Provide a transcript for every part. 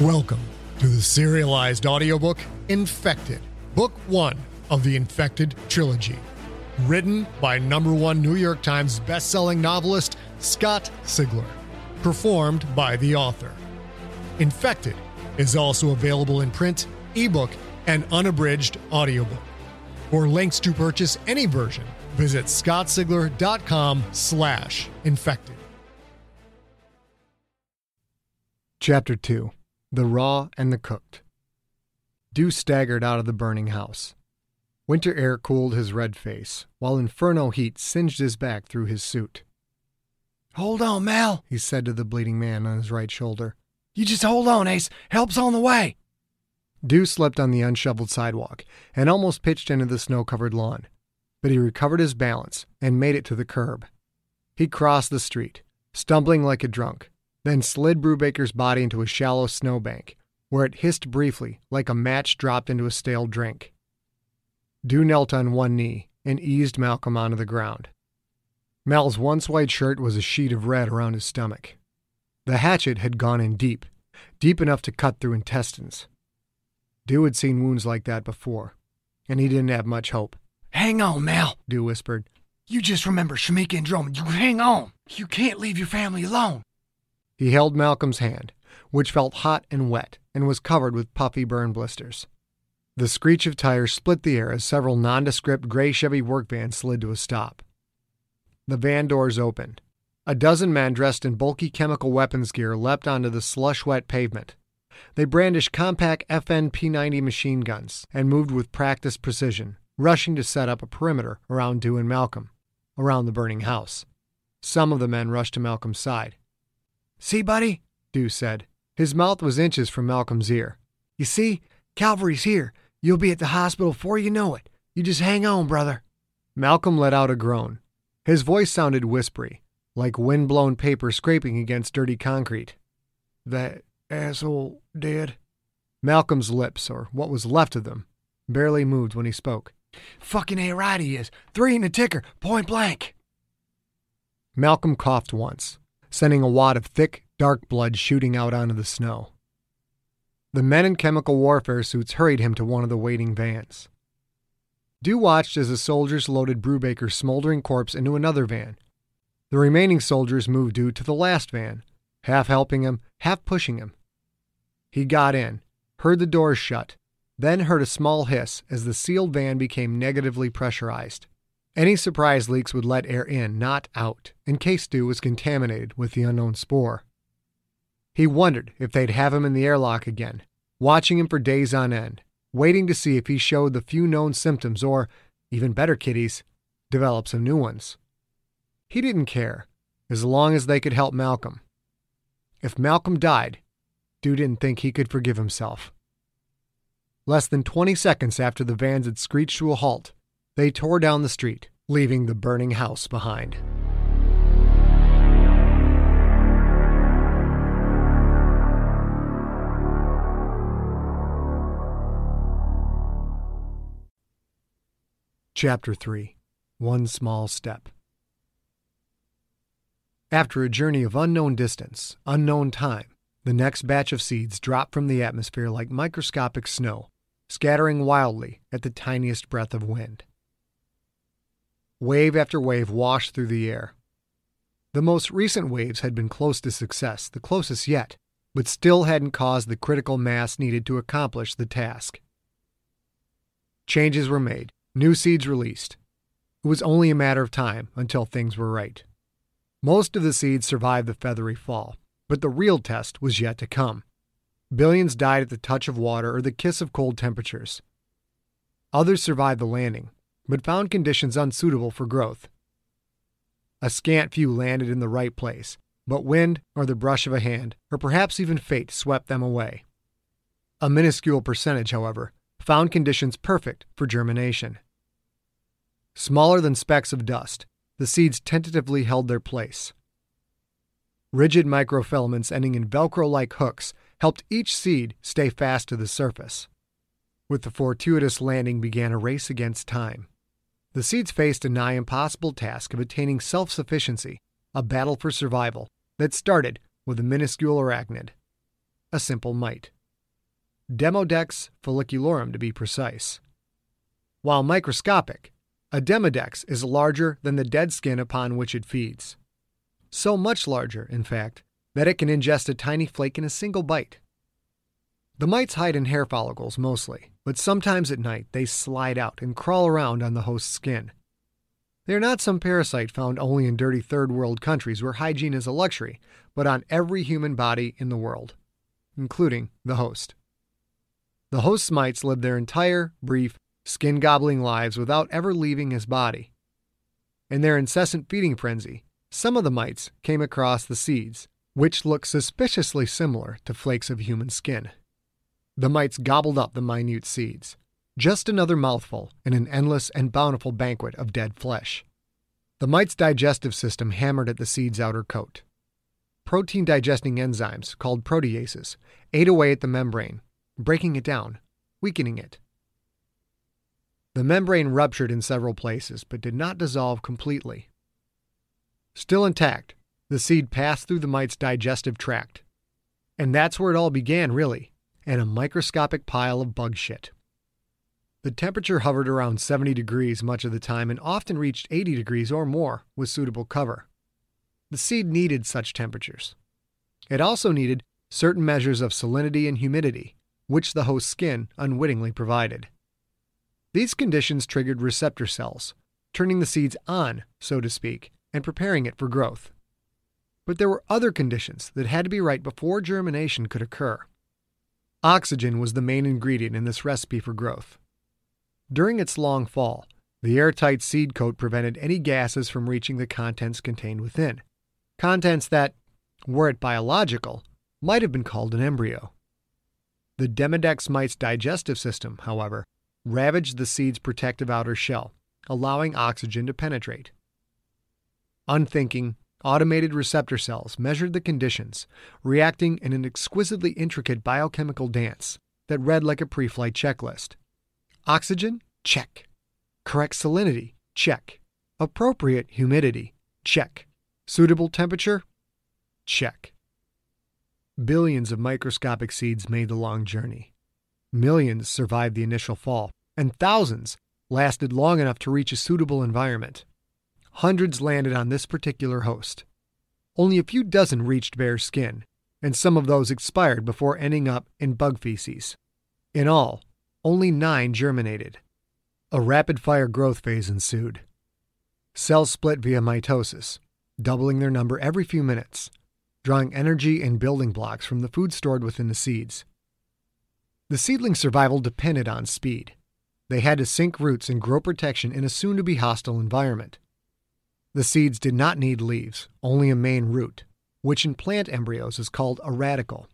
Welcome to the serialized audiobook Infected, Book One of the Infected Trilogy. Written by number one New York Times bestselling novelist Scott Sigler. Performed by the author. Infected is also available in print, ebook, and unabridged audiobook. For links to purchase any version, visit scottsigler.com slash infected. Chapter 2 The Raw and the Cooked Dew staggered out of the burning house. Winter air cooled his red face, while inferno heat singed his back through his suit. Hold on, Mal, He said to the bleeding man on his right shoulder. You just hold on, Ace. Help's on the way. Dew slipped on the unshoveled sidewalk and almost pitched into the snow covered lawn, but he recovered his balance and made it to the curb. He crossed the street, stumbling like a drunk, then slid Brubaker's body into a shallow snowbank, where it hissed briefly like a match dropped into a stale drink. Dew knelt on one knee and eased Malcolm onto the ground. Mal's once white shirt was a sheet of red around his stomach. The hatchet had gone in deep, deep enough to cut through intestines. Dew had seen wounds like that before, and he didn't have much hope. Hang on, Mal. Dew whispered. You just remember Shamika and Drummond. You hang on. You can't leave your family alone. He held Malcolm's hand, which felt hot and wet and was covered with puffy burn blisters. The screech of tires split the air as several nondescript gray Chevy work vans slid to a stop. The van doors opened. A dozen men dressed in bulky chemical weapons gear leapt onto the slush wet pavement. They brandished compact FN P90 machine guns and moved with practiced precision, rushing to set up a perimeter around Dew and Malcolm, around the burning house. Some of the men rushed to Malcolm's side. See, buddy? Dew said. His mouth was inches from Malcolm's ear. You see? Calvary's here. You'll be at the hospital before you know it. You just hang on, brother. Malcolm let out a groan. His voice sounded whispery, like wind-blown paper scraping against dirty concrete. That asshole dead? Malcolm's lips, or what was left of them, barely moved when he spoke. Fucking A right he is. Three in the ticker, point blank. Malcolm coughed once, sending a wad of thick, dark blood shooting out onto the snow. The men in chemical warfare suits hurried him to one of the waiting vans. Dew watched as the soldiers loaded Brubaker's smoldering corpse into another van. The remaining soldiers moved Dew to the last van, half helping him, half pushing him. He got in, heard the doors shut, then heard a small hiss as the sealed van became negatively pressurized. Any surprise leaks would let air in, not out, in case Dew was contaminated with the unknown spore. He wondered if they'd have him in the airlock again, watching him for days on end, waiting to see if he showed the few known symptoms or, even better kiddies, develop some new ones. He didn't care, as long as they could help Malcolm. If Malcolm died, Dew didn't think he could forgive himself. Less than 20 seconds after the vans had screeched to a halt, they tore down the street, leaving the burning house behind. Chapter 3 One Small Step After a journey of unknown distance, unknown time, the next batch of seeds dropped from the atmosphere like microscopic snow, scattering wildly at the tiniest breath of wind. Wave after wave washed through the air. The most recent waves had been close to success, the closest yet, but still hadn't caused the critical mass needed to accomplish the task. Changes were made, new seeds released. It was only a matter of time until things were right. Most of the seeds survived the feathery fall, but the real test was yet to come. Billions died at the touch of water or the kiss of cold temperatures. Others survived the landing, but found conditions unsuitable for growth. A scant few landed in the right place, but wind or the brush of a hand, or perhaps even fate, swept them away. A minuscule percentage, however, found conditions perfect for germination. Smaller than specks of dust, the seeds tentatively held their place. Rigid microfilaments ending in Velcro like hooks helped each seed stay fast to the surface. With the fortuitous landing began a race against time. The seeds faced a nigh impossible task of attaining self sufficiency, a battle for survival that started with a minuscule arachnid. a simple mite. Demodex folliculorum to be precise. While microscopic, a demodex is larger than the dead skin upon which it feeds. So much larger, in fact, that it can ingest a tiny flake in a single bite. The mites hide in hair follicles mostly, but sometimes at night they slide out and crawl around on the host's skin. They are not some parasite found only in dirty third world countries where hygiene is a luxury, but on every human body in the world, including the host. The host's mites live their entire, brief, skin gobbling lives without ever leaving his body. In their incessant feeding frenzy, some of the mites came across the seeds, which look suspiciously similar to flakes of human skin. The mites gobbled up the minute seeds, just another mouthful in an endless and bountiful banquet of dead flesh. The mite's digestive system hammered at the seed's outer coat. Protein digesting enzymes, called proteases, ate away at the membrane, breaking it down, weakening it. The membrane ruptured in several places, but did not dissolve completely. Still intact, the seed passed through the mite's digestive tract. And that's where it all began, really, in a microscopic pile of bug shit. The temperature hovered around 70 degrees much of the time and often reached 80 degrees or more with suitable cover. The seed needed such temperatures. It also needed certain measures of salinity and humidity, which the host skin unwittingly provided. These conditions triggered receptor cells, turning the seeds on, so to speak, and preparing it for growth. But there were other conditions that had to be right before germination could occur. Oxygen was the main ingredient in this recipe for growth. During its long fall, the airtight seed coat prevented any gases from reaching the contents contained within. Contents that, were it biological, might have been called an embryo. The Demodex mite's digestive system, however, ravaged the seed's protective outer shell, allowing oxygen to penetrate. Unthinking, automated receptor cells measured the conditions, reacting in an exquisitely intricate biochemical dance that read like a pre flight checklist. Oxygen? Check. Correct salinity? Check. Appropriate humidity? Check. Suitable temperature? Check. Billions of microscopic seeds made the long journey. Millions survived the initial fall, and thousands lasted long enough to reach a suitable environment. Hundreds landed on this particular host. Only a few dozen reached bare skin, and some of those expired before ending up in bug feces. In all, only nine germinated. A rapid fire growth phase ensued. Cells split via mitosis, doubling their number every few minutes, drawing energy and building blocks from the food stored within the seeds. The seedling's survival depended on speed. They had to sink roots and grow protection in a soon to be hostile environment. The seeds did not need leaves, only a main root, which in plant embryos is called a radicle.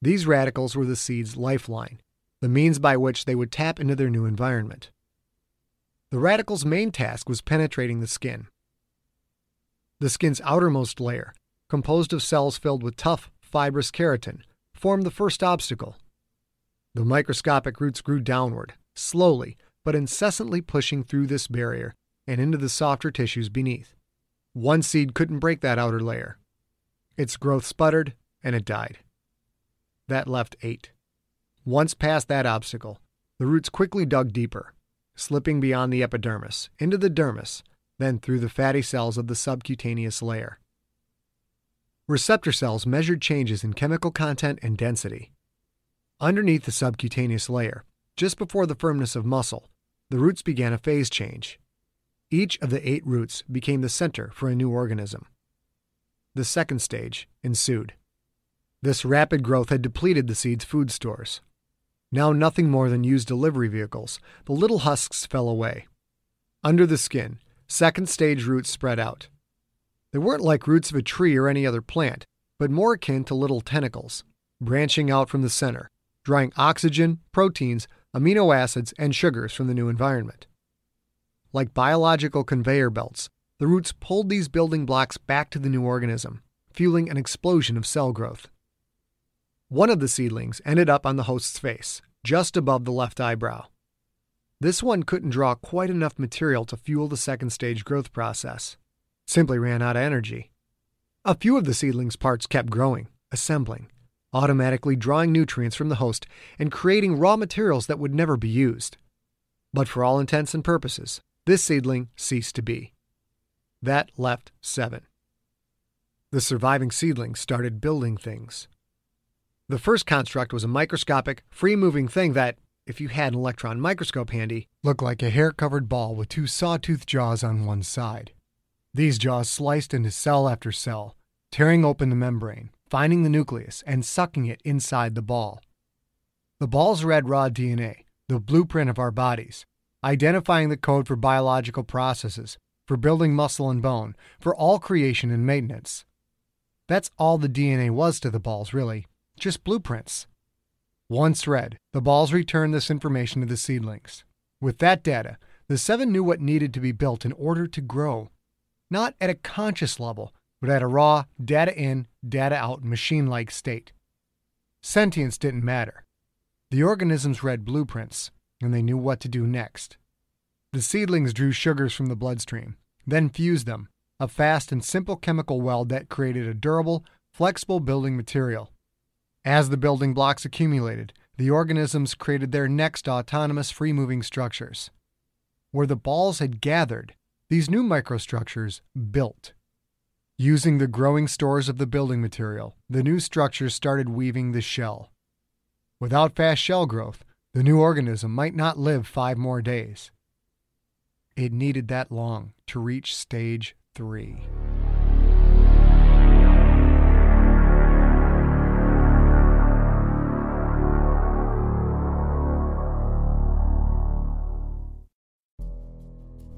These radicles were the seed's lifeline, the means by which they would tap into their new environment. The radicle's main task was penetrating the skin. The skin's outermost layer, composed of cells filled with tough, fibrous keratin, formed the first obstacle. The microscopic roots grew downward, slowly but incessantly pushing through this barrier and into the softer tissues beneath. One seed couldn't break that outer layer. Its growth sputtered and it died. That left eight. Once past that obstacle, the roots quickly dug deeper, slipping beyond the epidermis, into the dermis, then through the fatty cells of the subcutaneous layer. Receptor cells measured changes in chemical content and density. Underneath the subcutaneous layer, just before the firmness of muscle, the roots began a phase change. Each of the eight roots became the center for a new organism. The second stage ensued. This rapid growth had depleted the seed's food stores. Now nothing more than used delivery vehicles, the little husks fell away. Under the skin, second stage roots spread out. They weren't like roots of a tree or any other plant, but more akin to little tentacles, branching out from the center, drawing oxygen, proteins, amino acids, and sugars from the new environment. Like biological conveyor belts, the roots pulled these building blocks back to the new organism, fueling an explosion of cell growth. One of the seedlings ended up on the host's face, just above the left eyebrow. This one couldn't draw quite enough material to fuel the second stage growth process. Simply ran out of energy. A few of the seedling's parts kept growing, assembling, automatically drawing nutrients from the host and creating raw materials that would never be used. But for all intents and purposes, this seedling ceased to be. That left seven. The surviving seedlings started building things. The first construct was a microscopic, free moving thing that, if you had an electron microscope handy, looked like a hair covered ball with two sawtooth jaws on one side. These jaws sliced into cell after cell, tearing open the membrane, finding the nucleus, and sucking it inside the ball. The balls read raw DNA, the blueprint of our bodies, identifying the code for biological processes, for building muscle and bone, for all creation and maintenance. That's all the DNA was to the balls, really, just blueprints. Once read, the balls returned this information to the seedlings. With that data, the seven knew what needed to be built in order to grow. Not at a conscious level, but at a raw, data in, data out, machine like state. Sentience didn't matter. The organisms read blueprints, and they knew what to do next. The seedlings drew sugars from the bloodstream, then fused them, a fast and simple chemical weld that created a durable, flexible building material. As the building blocks accumulated, the organisms created their next autonomous free moving structures. Where the balls had gathered, these new microstructures built. Using the growing stores of the building material, the new structures started weaving the shell. Without fast shell growth, the new organism might not live five more days. It needed that long to reach stage three.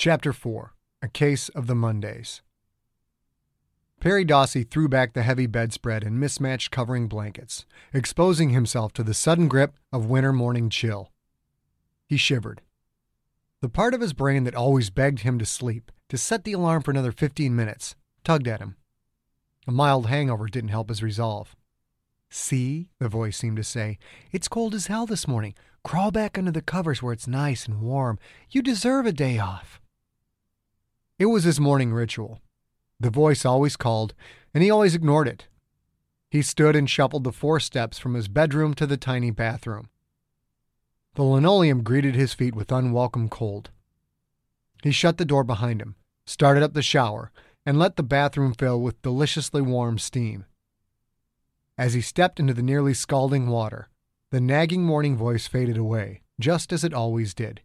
Chapter 4 A Case of the Mondays. Perry Dawsey threw back the heavy bedspread and mismatched covering blankets, exposing himself to the sudden grip of winter morning chill. He shivered. The part of his brain that always begged him to sleep, to set the alarm for another 15 minutes, tugged at him. A mild hangover didn't help his resolve. See, the voice seemed to say, it's cold as hell this morning. Crawl back under the covers where it's nice and warm. You deserve a day off. It was his morning ritual. The voice always called, and he always ignored it. He stood and shuffled the four steps from his bedroom to the tiny bathroom. The linoleum greeted his feet with unwelcome cold. He shut the door behind him, started up the shower, and let the bathroom fill with deliciously warm steam. As he stepped into the nearly scalding water, the nagging morning voice faded away, just as it always did.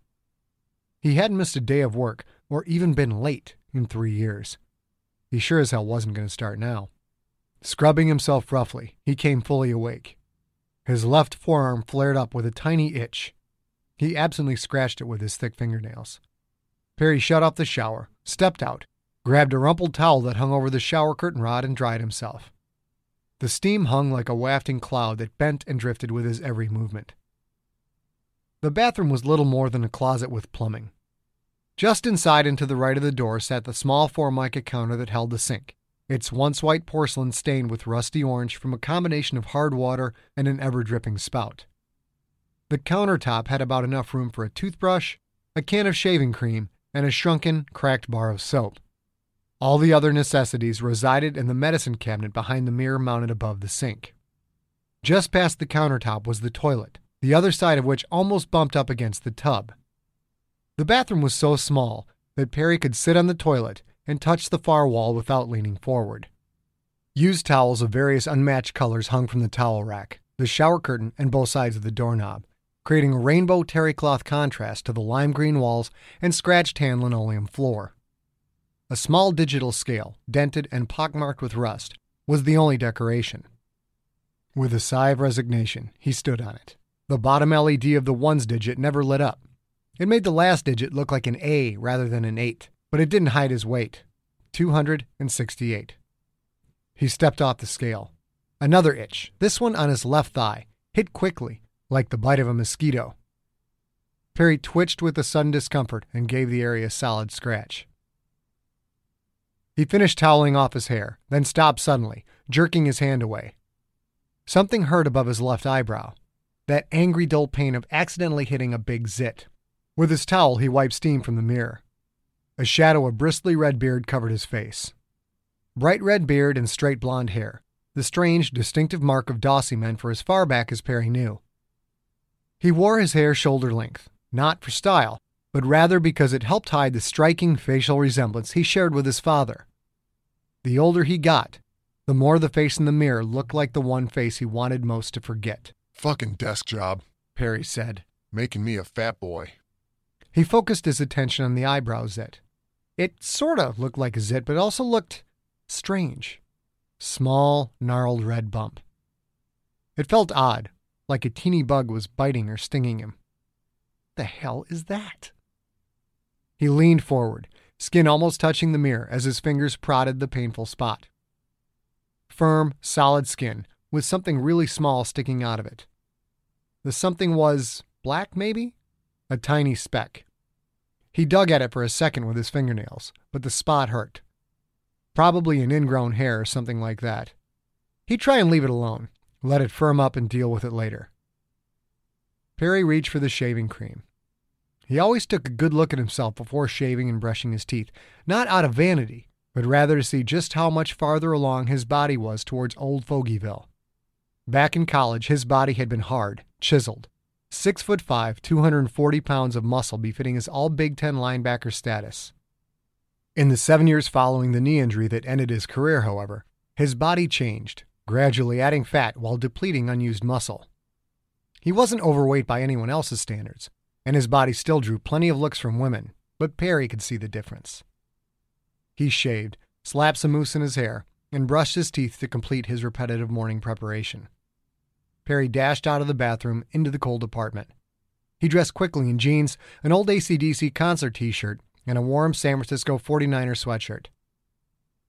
He hadn't missed a day of work, or even been late, in three years. He sure as hell wasn't going to start now. Scrubbing himself roughly, he came fully awake. His left forearm flared up with a tiny itch. He absently scratched it with his thick fingernails. Perry shut off the shower, stepped out, grabbed a rumpled towel that hung over the shower curtain rod, and dried himself. The steam hung like a wafting cloud that bent and drifted with his every movement. The bathroom was little more than a closet with plumbing. Just inside and to the right of the door sat the small formica counter that held the sink, its once white porcelain stained with rusty orange from a combination of hard water and an ever dripping spout. The countertop had about enough room for a toothbrush, a can of shaving cream, and a shrunken, cracked bar of soap. All the other necessities resided in the medicine cabinet behind the mirror mounted above the sink. Just past the countertop was the toilet, the other side of which almost bumped up against the tub. The bathroom was so small that Perry could sit on the toilet and touch the far wall without leaning forward. Used towels of various unmatched colors hung from the towel rack, the shower curtain, and both sides of the doorknob, creating a rainbow terry cloth contrast to the lime green walls and scratched tan linoleum floor. A small digital scale, dented and pockmarked with rust, was the only decoration. With a sigh of resignation, he stood on it. The bottom LED of the ones digit never lit up. It made the last digit look like an A rather than an 8, but it didn't hide his weight 268. He stepped off the scale. Another itch, this one on his left thigh, hit quickly, like the bite of a mosquito. Perry twitched with a sudden discomfort and gave the area a solid scratch. He finished toweling off his hair, then stopped suddenly, jerking his hand away. Something hurt above his left eyebrow. That angry dull pain of accidentally hitting a big zit. With his towel, he wiped steam from the mirror. A shadow of bristly red beard covered his face. Bright red beard and straight blond hair, the strange, distinctive mark of Dawsey men for as far back as Perry knew. He wore his hair shoulder length, not for style, but rather because it helped hide the striking facial resemblance he shared with his father. The older he got, the more the face in the mirror looked like the one face he wanted most to forget. Fucking desk job, Perry said. making me a fat boy. He focused his attention on the eyebrow zit. It sort of looked like a zit, but also looked strange. Small, gnarled red bump. It felt odd, like a teeny bug was biting or stinging him. The hell is that? He leaned forward, skin almost touching the mirror as his fingers prodded the painful spot. Firm, solid skin, with something really small sticking out of it. The something was black, maybe? A tiny speck. He dug at it for a second with his fingernails, but the spot hurt. Probably an ingrown hair or something like that. He'd try and leave it alone, let it firm up and deal with it later. Perry reached for the shaving cream. He always took a good look at himself before shaving and brushing his teeth, not out of vanity, but rather to see just how much farther along his body was towards old Fogyville. Back in college, his body had been hard, chiseled. Six foot five, 240 pounds of muscle befitting his all Big Ten linebacker status. In the seven years following the knee injury that ended his career, however, his body changed, gradually adding fat while depleting unused muscle. He wasn't overweight by anyone else's standards, and his body still drew plenty of looks from women, but Perry could see the difference. He shaved, slapped some mousse in his hair, and brushed his teeth to complete his repetitive morning preparation. Perry dashed out of the bathroom into the cold apartment. He dressed quickly in jeans, an old AC/DC concert t shirt, and a warm San Francisco 49er sweatshirt.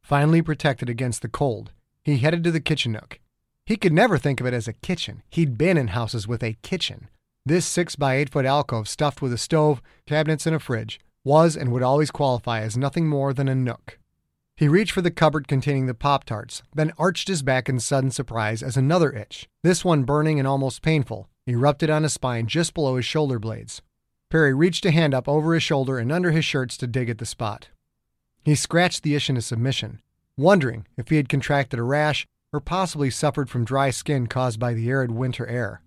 Finally protected against the cold, he headed to the kitchen nook. He could never think of it as a kitchen. He'd been in houses with a kitchen. This six by eight foot alcove stuffed with a stove, cabinets, and a fridge was and would always qualify as nothing more than a nook. He reached for the cupboard containing the Pop Tarts, then arched his back in sudden surprise as another itch, this one burning and almost painful, erupted on his spine just below his shoulder blades. Perry reached a hand up over his shoulder and under his shirts to dig at the spot. He scratched the itch into submission, wondering if he had contracted a rash or possibly suffered from dry skin caused by the arid winter air.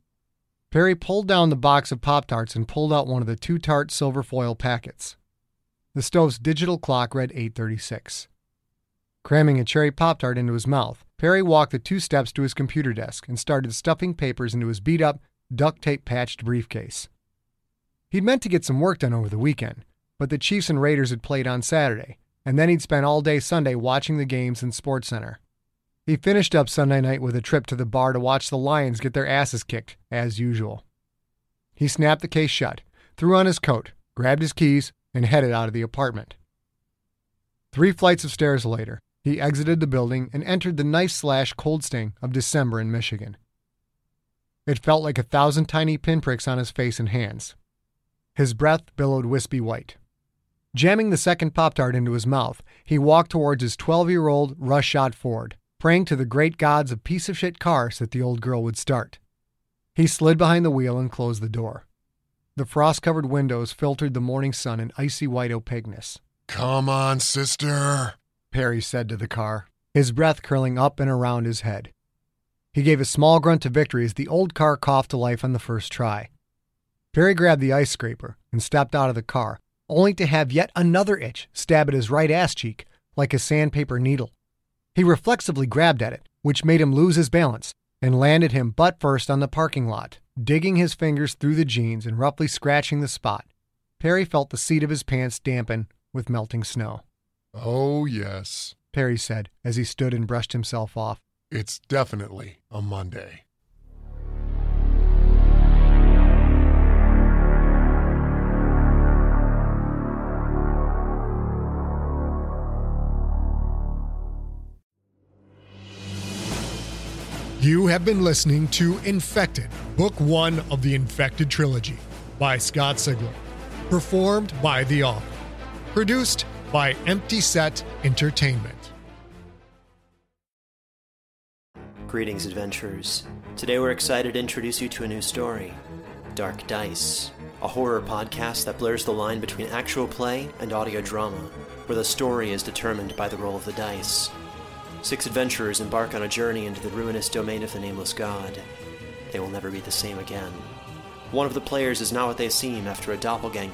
Perry pulled down the box of Pop Tarts and pulled out one of the two tart silver foil packets. The stove's digital clock read 836. Cramming a cherry Pop Tart into his mouth, Perry walked the two steps to his computer desk and started stuffing papers into his beat up, duct tape patched briefcase. He'd meant to get some work done over the weekend, but the Chiefs and Raiders had played on Saturday, and then he'd spent all day Sunday watching the games in Sports Center. He finished up Sunday night with a trip to the bar to watch the Lions get their asses kicked, as usual. He snapped the case shut, threw on his coat, grabbed his keys, and headed out of the apartment. Three flights of stairs later, he exited the building and entered the nice slash cold sting of December in Michigan. It felt like a thousand tiny pinpricks on his face and hands. His breath billowed wispy white. Jamming the second Pop Tart into his mouth, he walked towards his 12 year old rush shot Ford, praying to the great gods of piece of shit cars that the old girl would start. He slid behind the wheel and closed the door. The frost covered windows filtered the morning sun in icy white opaqueness. Come on, sister. Perry said to the car, his breath curling up and around his head. He gave a small grunt of victory as the old car coughed to life on the first try. Perry grabbed the ice scraper and stepped out of the car, only to have yet another itch stab at his right ass cheek like a sandpaper needle. He reflexively grabbed at it, which made him lose his balance and landed him butt first on the parking lot, digging his fingers through the jeans and roughly scratching the spot. Perry felt the seat of his pants dampen with melting snow. Oh, yes. Perry said as he stood and brushed himself off. It's definitely a Monday. You have been listening to Infected, Book One of the Infected Trilogy by Scott Sigler. Performed by The Author. Produced by Empty Set Entertainment. Greetings, adventurers. Today we're excited to introduce you to a new story Dark Dice, a horror podcast that blurs the line between actual play and audio drama, where the story is determined by the roll of the dice. Six adventurers embark on a journey into the ruinous domain of the Nameless God. They will never be the same again. One of the players is not what they seem after a doppelganger,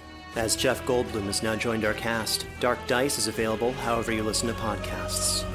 As Jeff Goldblum has now joined our cast, Dark Dice is available however you listen to podcasts.